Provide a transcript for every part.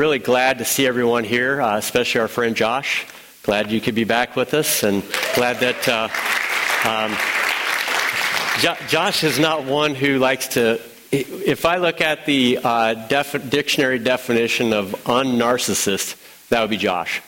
really glad to see everyone here, uh, especially our friend Josh. Glad you could be back with us, and glad that uh, um, jo- Josh is not one who likes to. If I look at the uh, def- dictionary definition of unnarcissist, that would be Josh.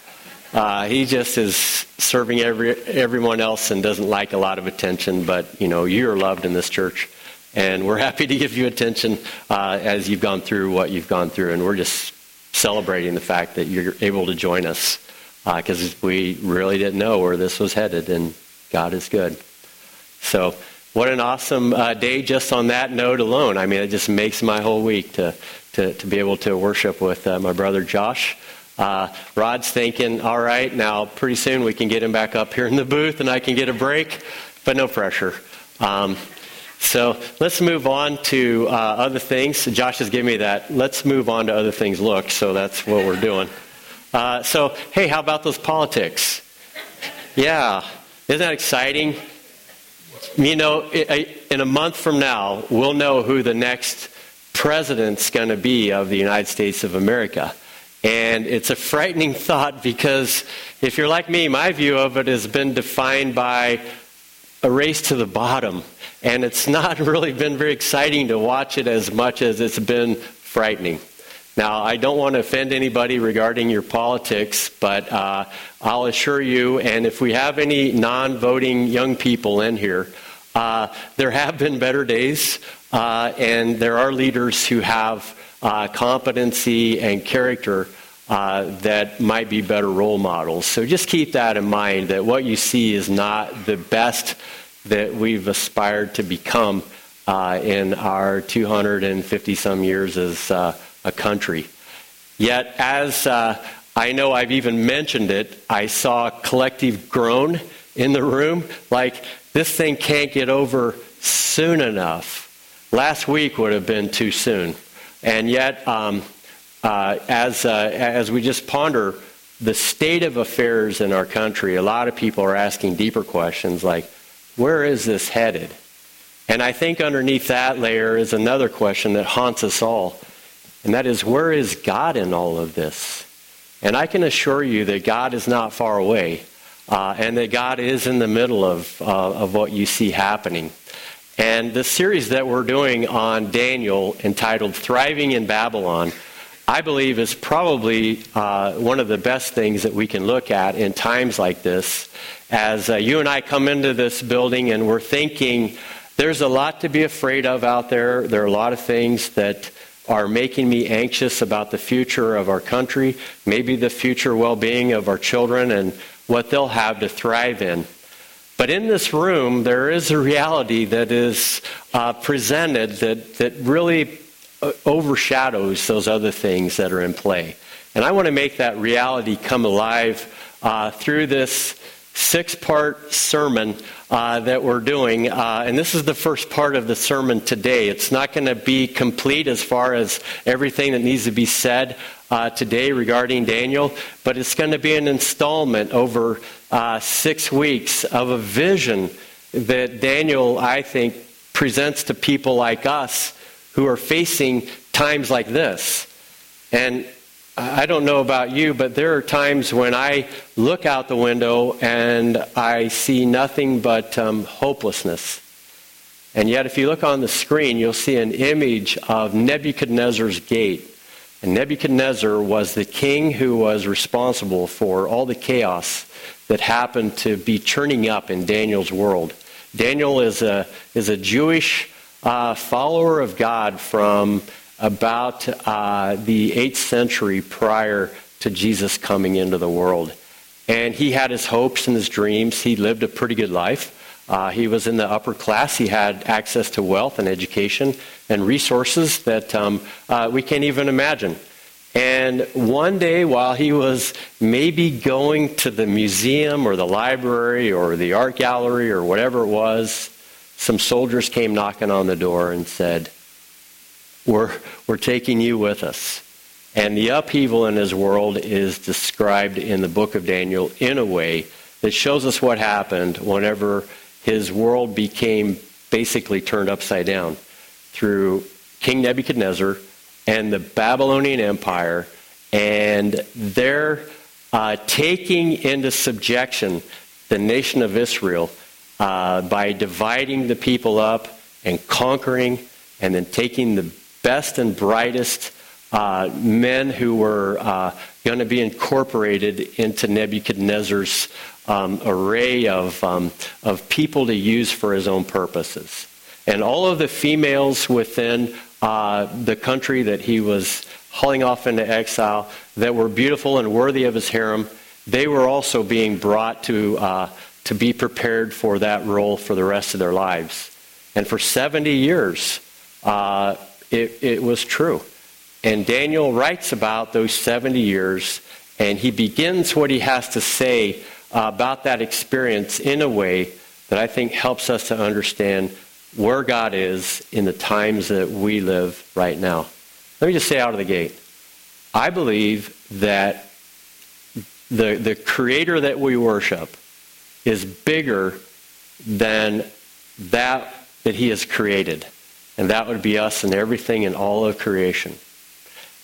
Uh, he just is serving every, everyone else and doesn't like a lot of attention, but you know, you're loved in this church. And we're happy to give you attention uh, as you've gone through what you've gone through. And we're just celebrating the fact that you're able to join us because uh, we really didn't know where this was headed, and God is good. So, what an awesome uh, day just on that note alone. I mean, it just makes my whole week to, to, to be able to worship with uh, my brother Josh. Uh, Rod's thinking, all right, now pretty soon we can get him back up here in the booth and I can get a break, but no pressure. Um, so let's move on to uh, other things. Josh has given me that. Let's move on to other things. Look, so that's what we're doing. Uh, so, hey, how about those politics? Yeah, isn't that exciting? You know, in a month from now, we'll know who the next president's going to be of the United States of America. And it's a frightening thought because if you're like me, my view of it has been defined by a race to the bottom. And it's not really been very exciting to watch it as much as it's been frightening. Now, I don't want to offend anybody regarding your politics, but uh, I'll assure you, and if we have any non voting young people in here, uh, there have been better days, uh, and there are leaders who have uh, competency and character uh, that might be better role models. So just keep that in mind that what you see is not the best that we've aspired to become uh, in our 250 some years as uh, a country. Yet, as uh, I know I've even mentioned it, I saw a collective groan in the room like this thing can't get over soon enough. Last week would have been too soon. And yet, um, uh, as, uh, as we just ponder the state of affairs in our country, a lot of people are asking deeper questions like, where is this headed? And I think underneath that layer is another question that haunts us all, and that is, where is God in all of this? And I can assure you that God is not far away, uh, and that God is in the middle of, uh, of what you see happening. And the series that we're doing on Daniel, entitled Thriving in Babylon, I believe is probably uh, one of the best things that we can look at in times like this. As uh, you and I come into this building and we're thinking, there's a lot to be afraid of out there. There are a lot of things that are making me anxious about the future of our country, maybe the future well being of our children and what they'll have to thrive in. But in this room, there is a reality that is uh, presented that, that really overshadows those other things that are in play. And I want to make that reality come alive uh, through this six part sermon uh, that we're doing. Uh, and this is the first part of the sermon today. It's not going to be complete as far as everything that needs to be said uh, today regarding Daniel, but it's going to be an installment over uh, six weeks of a vision that Daniel, I think, presents to people like us who are facing times like this. And I don't know about you, but there are times when I look out the window and I see nothing but um, hopelessness. And yet, if you look on the screen, you'll see an image of Nebuchadnezzar's gate. And Nebuchadnezzar was the king who was responsible for all the chaos that happened to be churning up in Daniel's world. Daniel is a, is a Jewish uh, follower of God from about uh, the 8th century prior to Jesus coming into the world. And he had his hopes and his dreams. He lived a pretty good life. Uh, he was in the upper class. He had access to wealth and education and resources that um, uh, we can't even imagine. And one day, while he was maybe going to the museum or the library or the art gallery or whatever it was, some soldiers came knocking on the door and said, we're, we're taking you with us. And the upheaval in his world is described in the book of Daniel in a way that shows us what happened whenever his world became basically turned upside down through King Nebuchadnezzar and the Babylonian Empire And they're uh, taking into subjection the nation of Israel uh, by dividing the people up and conquering and then taking the best and brightest uh, men who were uh, going to be incorporated into Nebuchadnezzar's um, array of, um, of people to use for his own purposes. And all of the females within uh, the country that he was hauling off into exile that were beautiful and worthy of his harem, they were also being brought to, uh, to be prepared for that role for the rest of their lives. And for 70 years, uh, it, it was true. And Daniel writes about those 70 years, and he begins what he has to say about that experience in a way that I think helps us to understand where God is in the times that we live right now. Let me just say out of the gate I believe that the, the creator that we worship is bigger than that that he has created. And that would be us and everything in all of creation.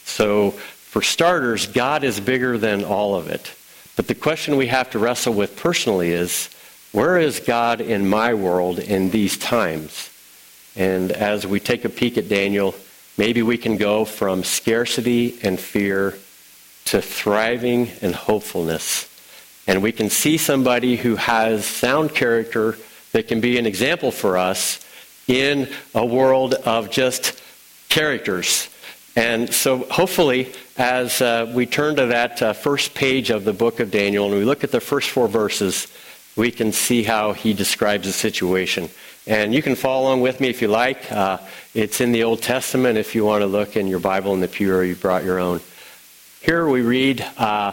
So, for starters, God is bigger than all of it. But the question we have to wrestle with personally is where is God in my world in these times? And as we take a peek at Daniel, maybe we can go from scarcity and fear to thriving and hopefulness. And we can see somebody who has sound character that can be an example for us in a world of just characters and so, hopefully, as uh, we turn to that uh, first page of the book of Daniel and we look at the first four verses, we can see how he describes the situation. And you can follow along with me if you like. Uh, it's in the Old Testament if you want to look in your Bible in the pew or you brought your own. Here we read uh,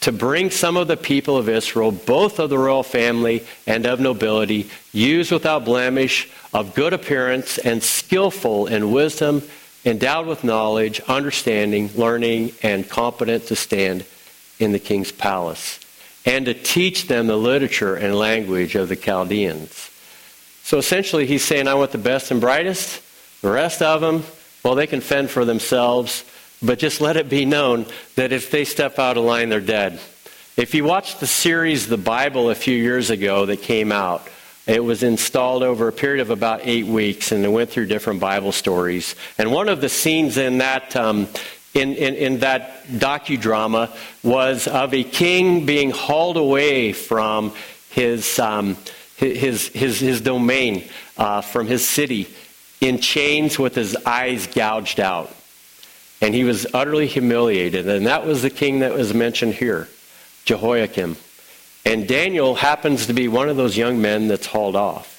to bring some of the people of Israel, both of the royal family and of nobility, used without blemish, of good appearance, and skillful in wisdom, endowed with knowledge, understanding, learning, and competent to stand in the king's palace, and to teach them the literature and language of the Chaldeans. So essentially, he's saying, I want the best and brightest. The rest of them, well, they can fend for themselves but just let it be known that if they step out of line, they're dead. If you watched the series The Bible a few years ago that came out, it was installed over a period of about eight weeks, and it went through different Bible stories. And one of the scenes in that um, in, in, in, that docudrama was of a king being hauled away from his, um, his, his, his, domain, uh, from his city, in chains with his eyes gouged out and he was utterly humiliated. And that was the king that was mentioned here, Jehoiakim. And Daniel happens to be one of those young men that's hauled off.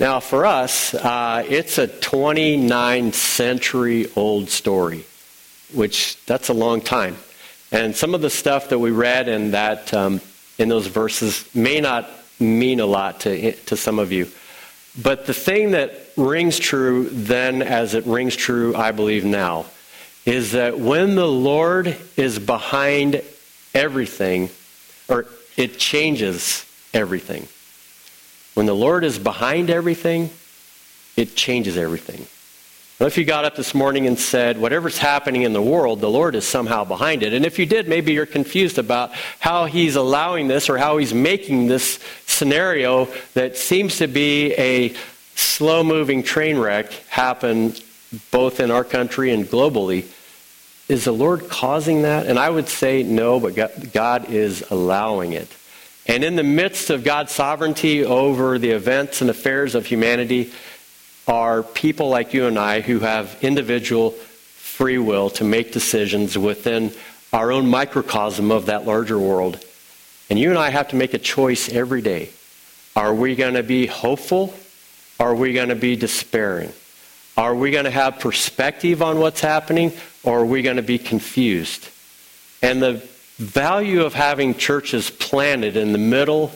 Now, for us, uh, it's a 29 century old story, which that's a long time. And some of the stuff that we read in that um, in those verses may not mean a lot to, to some of you. But the thing that rings true then as it rings true, I believe, now, is that when the Lord is behind everything, or it changes everything. When the Lord is behind everything, it changes everything. If you got up this morning and said, whatever's happening in the world, the Lord is somehow behind it. And if you did, maybe you're confused about how He's allowing this or how He's making this scenario that seems to be a slow moving train wreck happen both in our country and globally. Is the Lord causing that? And I would say no, but God is allowing it. And in the midst of God's sovereignty over the events and affairs of humanity are people like you and I who have individual free will to make decisions within our own microcosm of that larger world. And you and I have to make a choice every day. Are we going to be hopeful? Are we going to be despairing? Are we going to have perspective on what's happening or are we going to be confused? And the value of having churches planted in the middle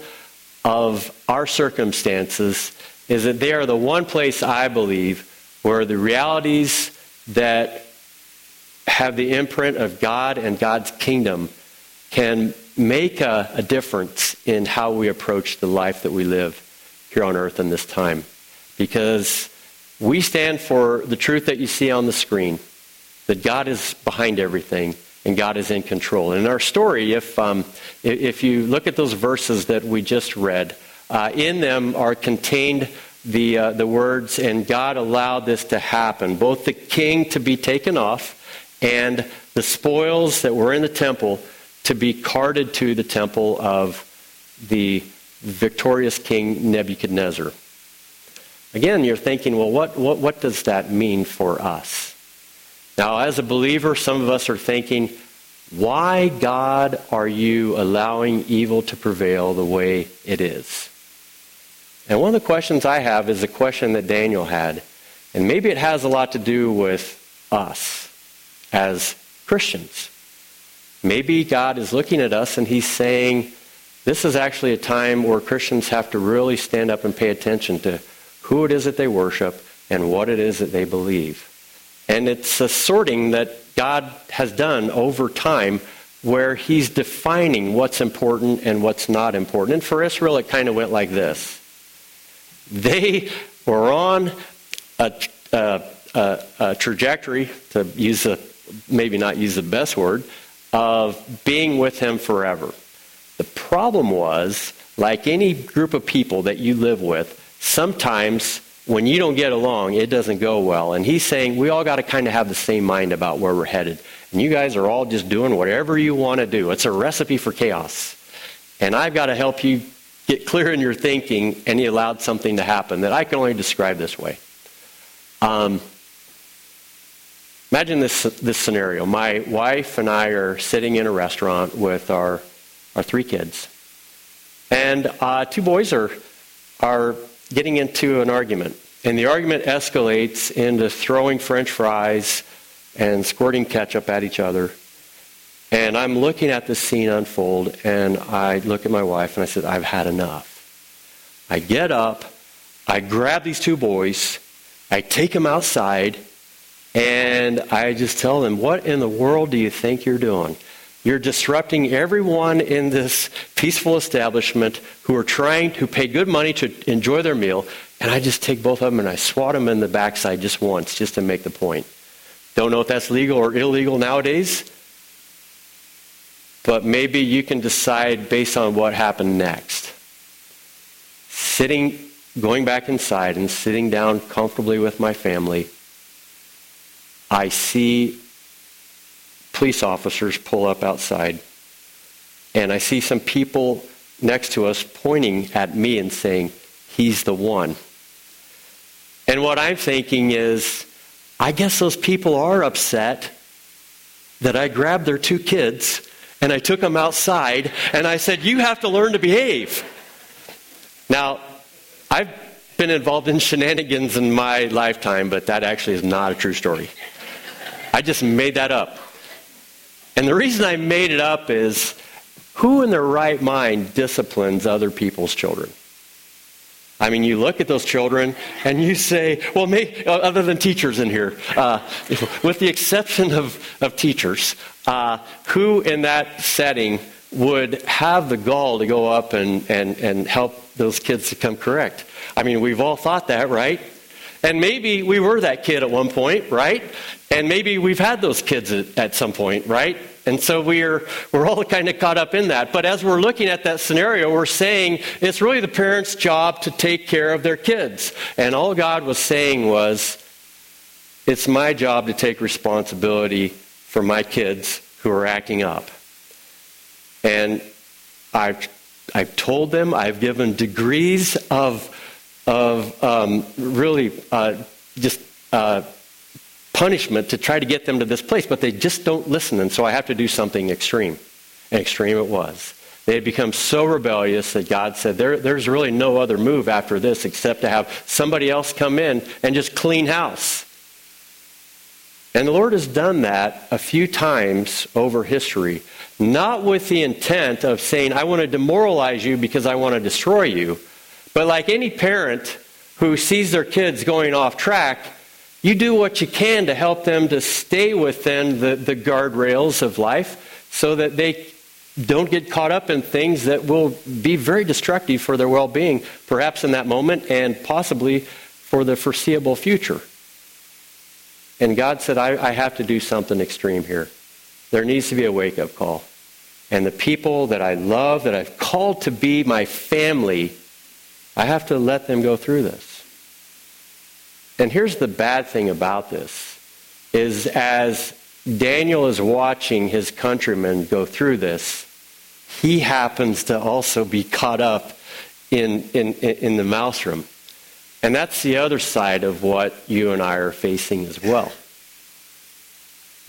of our circumstances is that they are the one place I believe where the realities that have the imprint of God and God's kingdom can make a, a, difference in how we approach the life that we live here on earth in this time. Because we stand for the truth that you see on the screen that God is behind everything and God is in control. And in our story, if, um, if you look at those verses that we just read, uh, in them are contained the, uh, the words, and God allowed this to happen. Both the king to be taken off and the spoils that were in the temple to be carted to the temple of the victorious king Nebuchadnezzar. Again, you're thinking, well, what, what, what does that mean for us? Now, as a believer, some of us are thinking, why, God, are you allowing evil to prevail the way it is? And one of the questions I have is a question that Daniel had. And maybe it has a lot to do with us as Christians. Maybe God is looking at us and he's saying, this is actually a time where Christians have to really stand up and pay attention to who it is that they worship and what it is that they believe. And it's a sorting that God has done over time where he's defining what's important and what's not important. And for Israel, it kind of went like this they were on a, a, a, a trajectory, to use a, maybe not use the best word, of being with him forever. The problem was, like any group of people that you live with, sometimes when you don't get along, it doesn't go well. And he's saying we all got to kind of have the same mind about where we're headed. And you guys are all just doing whatever you want to do. It's a recipe for chaos. And I've got to help you get clear in your thinking. And he allowed something to happen that I can only describe this way. Um, imagine this, this scenario. My wife and I are sitting in a restaurant with our, our three kids. And uh, two boys are, are getting into an argument. And the argument escalates into throwing french fries and squirting ketchup at each other. And I'm looking at this scene unfold, and I look at my wife and I said, I've had enough. I get up, I grab these two boys, I take them outside, and I just tell them, What in the world do you think you're doing? You're disrupting everyone in this peaceful establishment who are trying to pay good money to enjoy their meal. And I just take both of them and I swat them in the backside just once, just to make the point. Don't know if that's legal or illegal nowadays, but maybe you can decide based on what happened next. Sitting, going back inside and sitting down comfortably with my family, I see police officers pull up outside. And I see some people next to us pointing at me and saying, He's the one. And what I'm thinking is, I guess those people are upset that I grabbed their two kids and I took them outside and I said, You have to learn to behave. Now, I've been involved in shenanigans in my lifetime, but that actually is not a true story. I just made that up. And the reason I made it up is who in their right mind disciplines other people's children? I mean, you look at those children and you say, well, may, uh, other than teachers in here, uh, with the exception of, of teachers, uh, who in that setting would have the gall to go up and, and, and help those kids to come correct? I mean, we've all thought that, right? And maybe we were that kid at one point, right? And maybe we've had those kids at, at some point, right? And so we're, we're all kind of caught up in that. But as we're looking at that scenario, we're saying it's really the parents' job to take care of their kids. And all God was saying was, it's my job to take responsibility for my kids who are acting up. And I've, I've told them, I've given degrees of, of um, really uh, just uh, punishment to try to get them to this place, but they just don't listen. And so I have to do something extreme. And extreme it was. They had become so rebellious that God said, there, There's really no other move after this except to have somebody else come in and just clean house. And the Lord has done that a few times over history, not with the intent of saying, I want to demoralize you because I want to destroy you, but like any parent who sees their kids going off track, you do what you can to help them to stay within the, the guardrails of life so that they don't get caught up in things that will be very destructive for their well being, perhaps in that moment and possibly for the foreseeable future. And God said, I, I have to do something extreme here. There needs to be a wake up call. And the people that I love, that I've called to be my family, I have to let them go through this. And here's the bad thing about this is as Daniel is watching his countrymen go through this, he happens to also be caught up in, in, in the maelstrom. And that's the other side of what you and I are facing as well.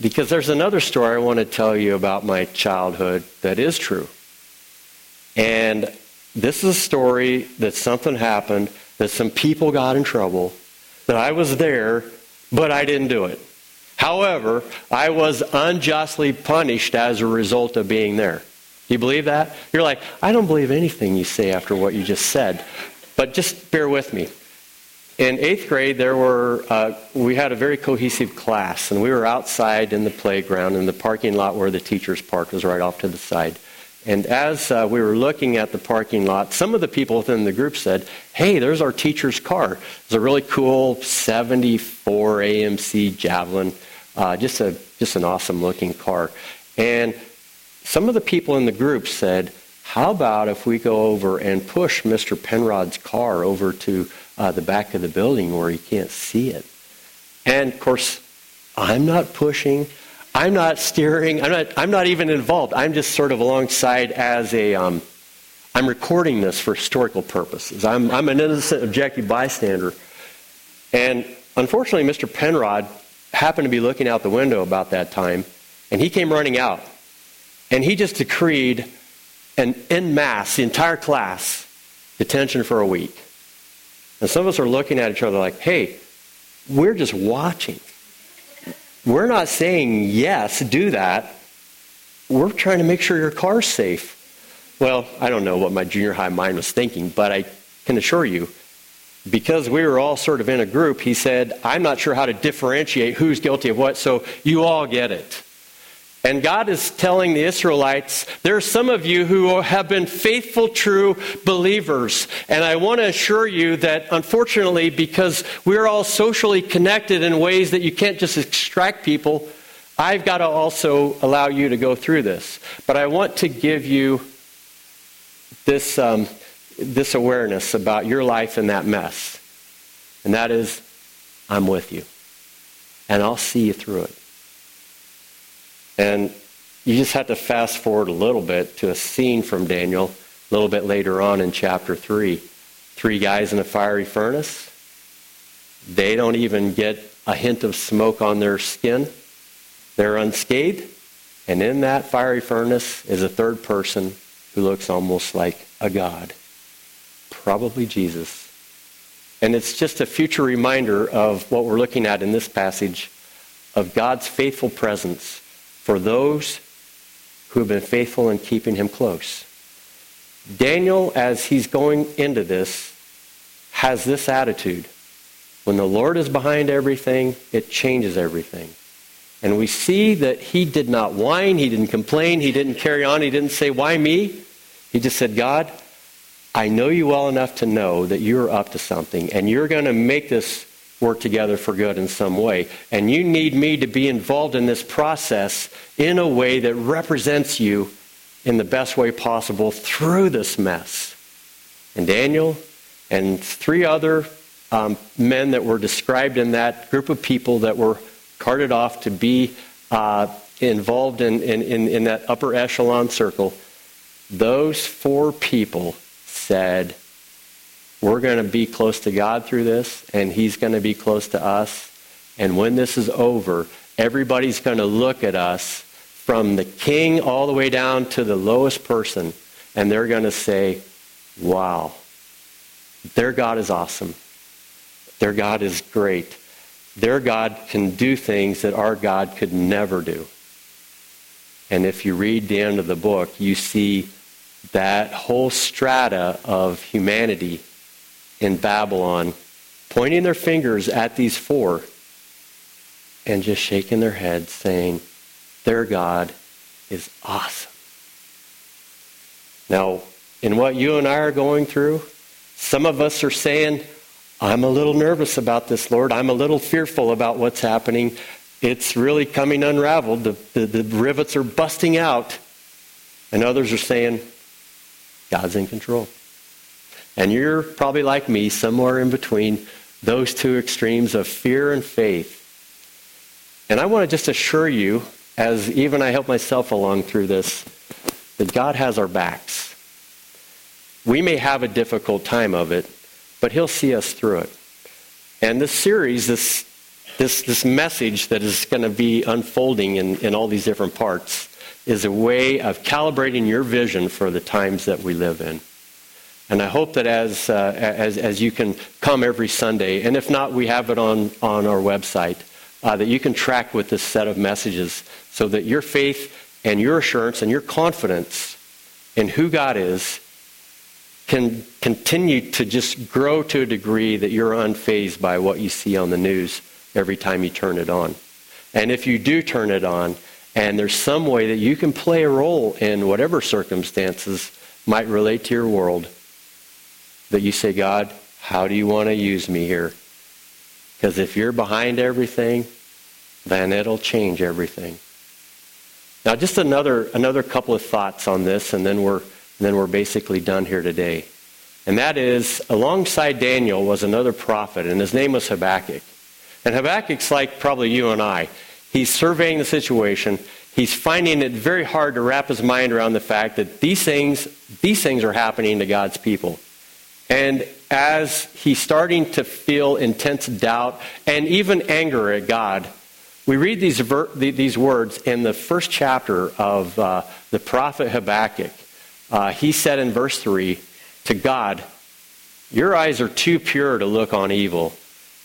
Because there's another story I want to tell you about my childhood that is true. And this is a story that something happened, that some people got in trouble, that I was there, but I didn't do it. However, I was unjustly punished as a result of being there. Do you believe that? You're like, I don't believe anything you say after what you just said. But just bear with me. In eighth grade, there were uh, we had a very cohesive class, and we were outside in the playground in the parking lot where the teachers parked was right off to the side. And as uh, we were looking at the parking lot, some of the people within the group said, "Hey, there's our teacher's car. It's a really cool '74 AMC Javelin, uh, just a just an awesome looking car." And some of the people in the group said, How about if we go over and push Mr. Penrod's car over to uh, the back of the building where he can't see it? And of course, I'm not pushing. I'm not steering. I'm not, I'm not even involved. I'm just sort of alongside as a. am um, recording this for historical purposes. I'm, I'm an innocent, objective bystander. And unfortunately, Mr. Penrod happened to be looking out the window about that time, and he came running out. And he just decreed an en masse, the entire class, detention for a week. And some of us are looking at each other like, hey, we're just watching. We're not saying, yes, do that. We're trying to make sure your car's safe. Well, I don't know what my junior high mind was thinking, but I can assure you, because we were all sort of in a group, he said, I'm not sure how to differentiate who's guilty of what, so you all get it. And God is telling the Israelites, there are some of you who have been faithful, true believers. And I want to assure you that unfortunately, because we're all socially connected in ways that you can't just extract people, I've got to also allow you to go through this. But I want to give you this, um, this awareness about your life in that mess. And that is, I'm with you. And I'll see you through it. And you just have to fast forward a little bit to a scene from Daniel a little bit later on in chapter 3. Three guys in a fiery furnace. They don't even get a hint of smoke on their skin. They're unscathed. And in that fiery furnace is a third person who looks almost like a God. Probably Jesus. And it's just a future reminder of what we're looking at in this passage of God's faithful presence for those who have been faithful in keeping him close. Daniel, as he's going into this, has this attitude. When the Lord is behind everything, it changes everything. And we see that he did not whine, he didn't complain, he didn't carry on, he didn't say, Why me? He just said, God, I know you well enough to know that you're up to something, and you're going to make this work together for good in some way. And you need me to be involved in this process in a way that represents you in the best way possible through this mess. And Daniel and three other um, men that were described in that group of people that were carted off to be uh, involved in, in, in, in that upper echelon circle, those four people said, we're going to be close to God through this, and He's going to be close to us. And when this is over, everybody's going to look at us from the king all the way down to the lowest person, and they're going to say, Wow, their God is awesome. Their God is great. their God can do things that our God could never do. And if you read the end of the book, you see that whole strata of humanity in Babylon pointing their fingers at these four and just shaking their heads saying, their God is awesome. Now, in what you and I are going through, some of us are saying, I'm a little nervous about this, Lord. I'm a little fearful about what's happening. It's really coming unraveled. The, the, the rivets are busting out. And others are saying, God's in control. And you're probably like me, somewhere in between those two extremes of fear and faith. And I want to just assure you, as even I help myself along through this, that God has our backs. We may have a difficult time of it, but He'll see us through it. And this series, this, this, this message that is going to be unfolding in, in all these different parts, is a way of calibrating your vision for the times that we live in. And I hope that as, uh, as, as you can come every Sunday, and if not, we have it on, on our website, uh, that you can track with this set of messages so that your faith and your assurance and your confidence in who God is can continue to just grow to a degree that you're unfazed by what you see on the news every time you turn it on. And if you do turn it on, and there's some way that you can play a role in whatever circumstances might relate to your world, that you say, God, how do you want to use me here? Because if you're behind everything, then it'll change everything. Now, just another, another couple of thoughts on this, and then we're, then we're basically done here today. And that is, alongside Daniel was another prophet, and his name was Habakkuk. And Habakkuk's like probably you and I. He's surveying the situation. He's finding it very hard to wrap his mind around the fact that these things, these things are happening to God's people. And as he's starting to feel intense doubt and even anger at God, we read these, ver- these words in the first chapter of uh, the prophet Habakkuk. Uh, he said in verse 3 to God, Your eyes are too pure to look on evil.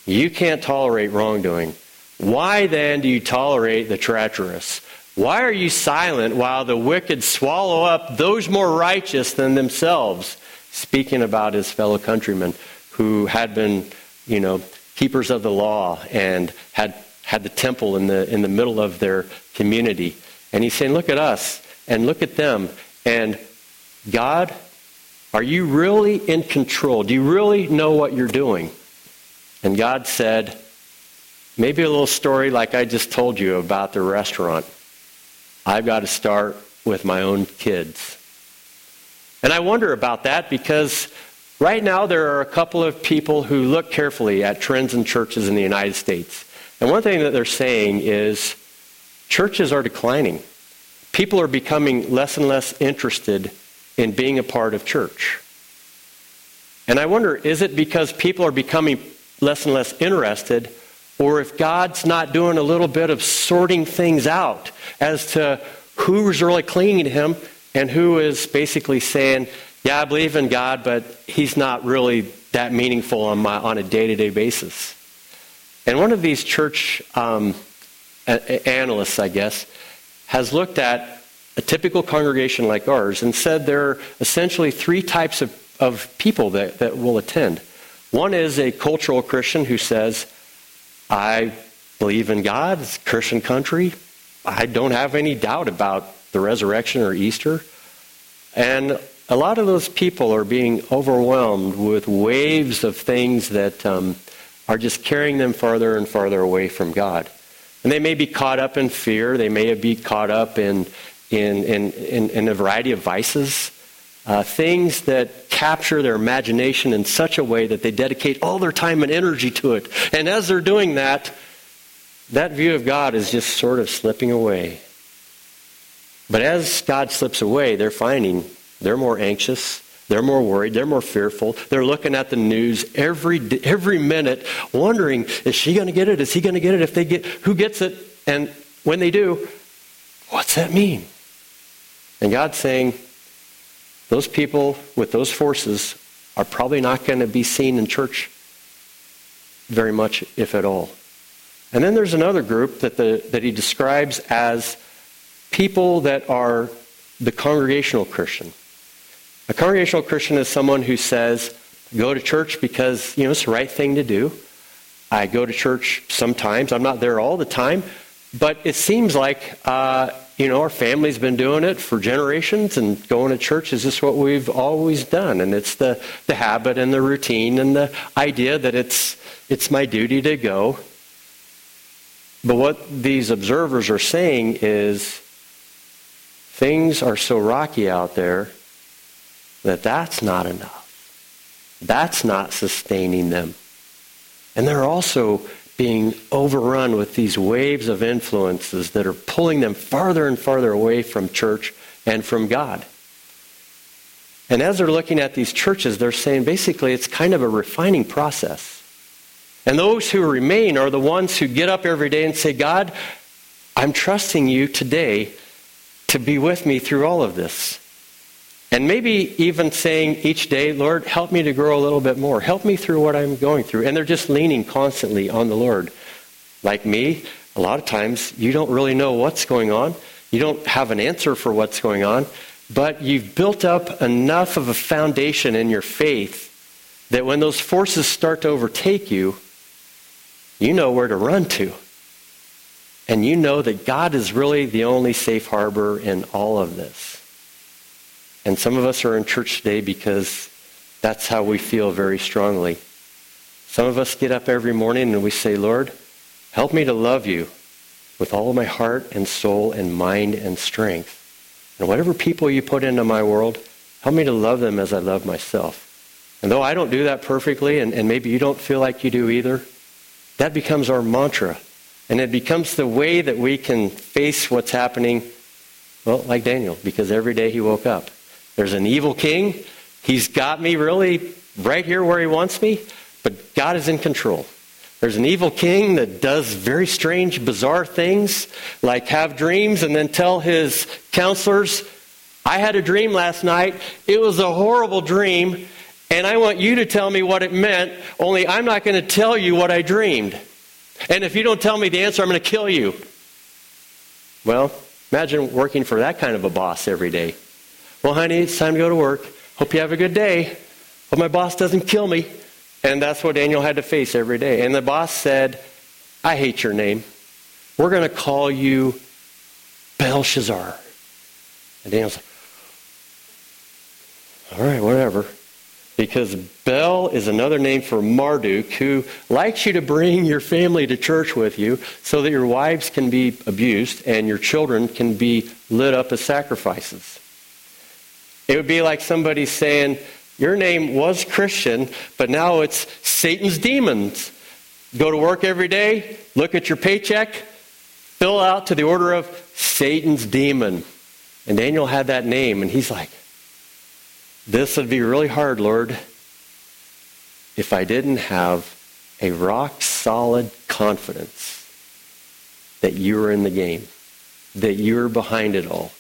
You can't tolerate wrongdoing. Why then do you tolerate the treacherous? Why are you silent while the wicked swallow up those more righteous than themselves? Speaking about his fellow countrymen who had been, you know, keepers of the law and had had the temple in the in the middle of their community. And he's saying, look at us and look at them. And God, are you really in control? Do you really know what you're doing? And God said, Maybe a little story like I just told you about the restaurant. I've got to start with my own kids. And I wonder about that because right now there are a couple of people who look carefully at trends in churches in the United States. And one thing that they're saying is churches are declining. People are becoming less and less interested in being a part of church. And I wonder is it because people are becoming less and less interested? or if God's not doing a little bit of sorting things out as to who's really clinging to Him and who is basically saying, Yeah, I believe in God, but He's not really that meaningful on, my, on a day to day basis. And one of these church um, analysts, I guess, has looked at a typical congregation like ours and said there are essentially three types of, of people that, that will attend. One is a cultural Christian who says, I believe in God. It's a Christian country. I don't have any doubt about the resurrection or Easter. And a lot of those people are being overwhelmed with waves of things that um, are just carrying them farther and farther away from God. And they may be caught up in fear. They may be caught up in, in, in, in, in a variety of vices. Uh, things that capture their imagination in such a way that they dedicate all their time and energy to it. And as they're doing that, that view of God is just sort of slipping away. But as God slips away, they're finding they're more anxious, they're more worried, they're more fearful. They're looking at the news every every minute, wondering, is she going to get it? Is he going to get it? If they get, who gets it? And when they do, what's that mean? And God's saying, those people with those forces are probably not going to be seen in church very much, if at all. And then there's another group that, the, that he describes as people that are the congregational Christian. A congregational Christian is someone who says, go to church because, you know, it's the right thing to do. I go to church sometimes. I'm not there all the time. But it seems like, uh, you know, our family's been doing it for generations, and going to church is just what we've always done. And it's the, the habit and the routine and the idea that it's, it's my duty to go. But what these observers are saying is things are so rocky out there that that's not enough. That's not sustaining them. And they're also being overrun with these waves of influences that are pulling them farther and farther away from church and from God. And as they're looking at these churches, they're saying basically it's kind of a refining process. And those who remain are the ones who get up every day and say, God, I'm trusting you today to be with me through all of this. And maybe even saying each day, Lord, help me to grow a little bit more. Help me through what I'm going through. And they're just leaning constantly on the Lord. Like me, a lot of times you don't really know what's going on. You don't have an answer for what's going on. But you've built up enough of a foundation in your faith that when those forces start to overtake you, you know where to run to. And you know that God is really the only safe harbor in all of this. And some of us are in church today because that's how we feel very strongly. Some of us get up every morning and we say, Lord, help me to love you with all my heart and soul and mind and strength. And whatever people you put into my world, help me to love them as I love myself. And though I don't do that perfectly, and, and maybe you don't feel like you do either, that becomes our mantra. And it becomes the way that we can face what's happening, well, like Daniel, because every day he woke up. There's an evil king. He's got me really right here where he wants me, but God is in control. There's an evil king that does very strange, bizarre things, like have dreams and then tell his counselors, I had a dream last night. It was a horrible dream, and I want you to tell me what it meant, only I'm not going to tell you what I dreamed. And if you don't tell me the answer, I'm going to kill you. Well, imagine working for that kind of a boss every day. Well, honey, it's time to go to work. Hope you have a good day. Hope my boss doesn't kill me. And that's what Daniel had to face every day. And the boss said, I hate your name. We're going to call you Belshazzar. And Daniel's like, all right, whatever. Because Bel is another name for Marduk, who likes you to bring your family to church with you so that your wives can be abused and your children can be lit up as sacrifices. It would be like somebody saying, Your name was Christian, but now it's Satan's demons. Go to work every day, look at your paycheck, fill out to the order of Satan's demon. And Daniel had that name, and he's like, This would be really hard, Lord, if I didn't have a rock solid confidence that you were in the game, that you were behind it all.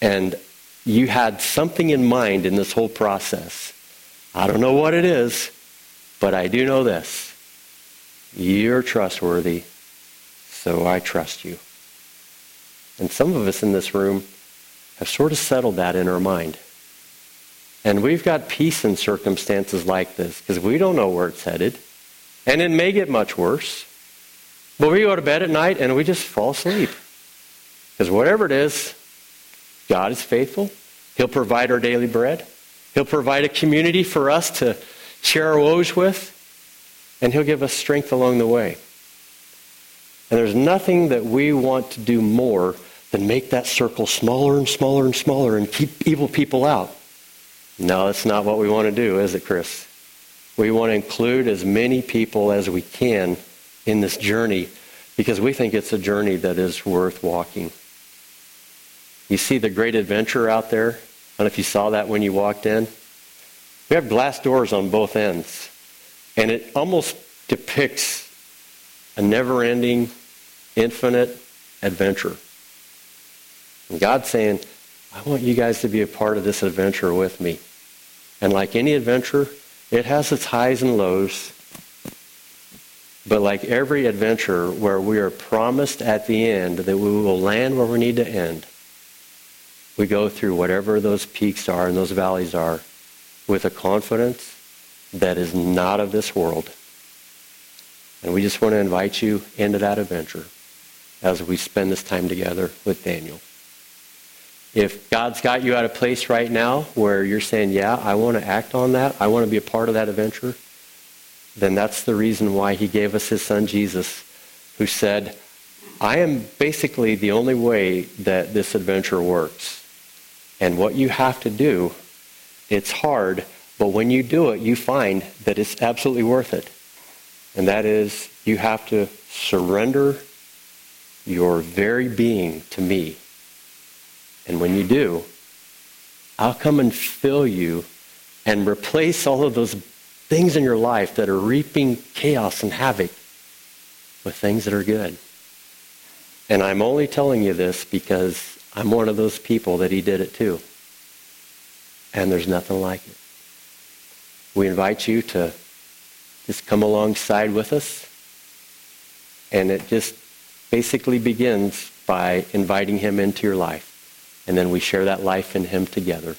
And you had something in mind in this whole process. I don't know what it is, but I do know this. You're trustworthy, so I trust you. And some of us in this room have sort of settled that in our mind. And we've got peace in circumstances like this because we don't know where it's headed. And it may get much worse. But we go to bed at night and we just fall asleep. Because whatever it is, God is faithful. He'll provide our daily bread. He'll provide a community for us to share our woes with. And He'll give us strength along the way. And there's nothing that we want to do more than make that circle smaller and smaller and smaller and keep evil people out. No, that's not what we want to do, is it, Chris? We want to include as many people as we can in this journey because we think it's a journey that is worth walking. You see the great adventure out there? I don't know if you saw that when you walked in. We have glass doors on both ends, and it almost depicts a never ending, infinite adventure. And God's saying, I want you guys to be a part of this adventure with me. And like any adventure, it has its highs and lows. But like every adventure where we are promised at the end that we will land where we need to end, we go through whatever those peaks are and those valleys are with a confidence that is not of this world. And we just want to invite you into that adventure as we spend this time together with Daniel. If God's got you at a place right now where you're saying, yeah, I want to act on that, I want to be a part of that adventure, then that's the reason why he gave us his son Jesus, who said, I am basically the only way that this adventure works. And what you have to do, it's hard, but when you do it, you find that it's absolutely worth it. And that is, you have to surrender your very being to me. And when you do, I'll come and fill you and replace all of those things in your life that are reaping chaos and havoc with things that are good. And I'm only telling you this because I'm one of those people that he did it too. And there's nothing like it. We invite you to just come alongside with us. And it just basically begins by inviting him into your life. And then we share that life in him together.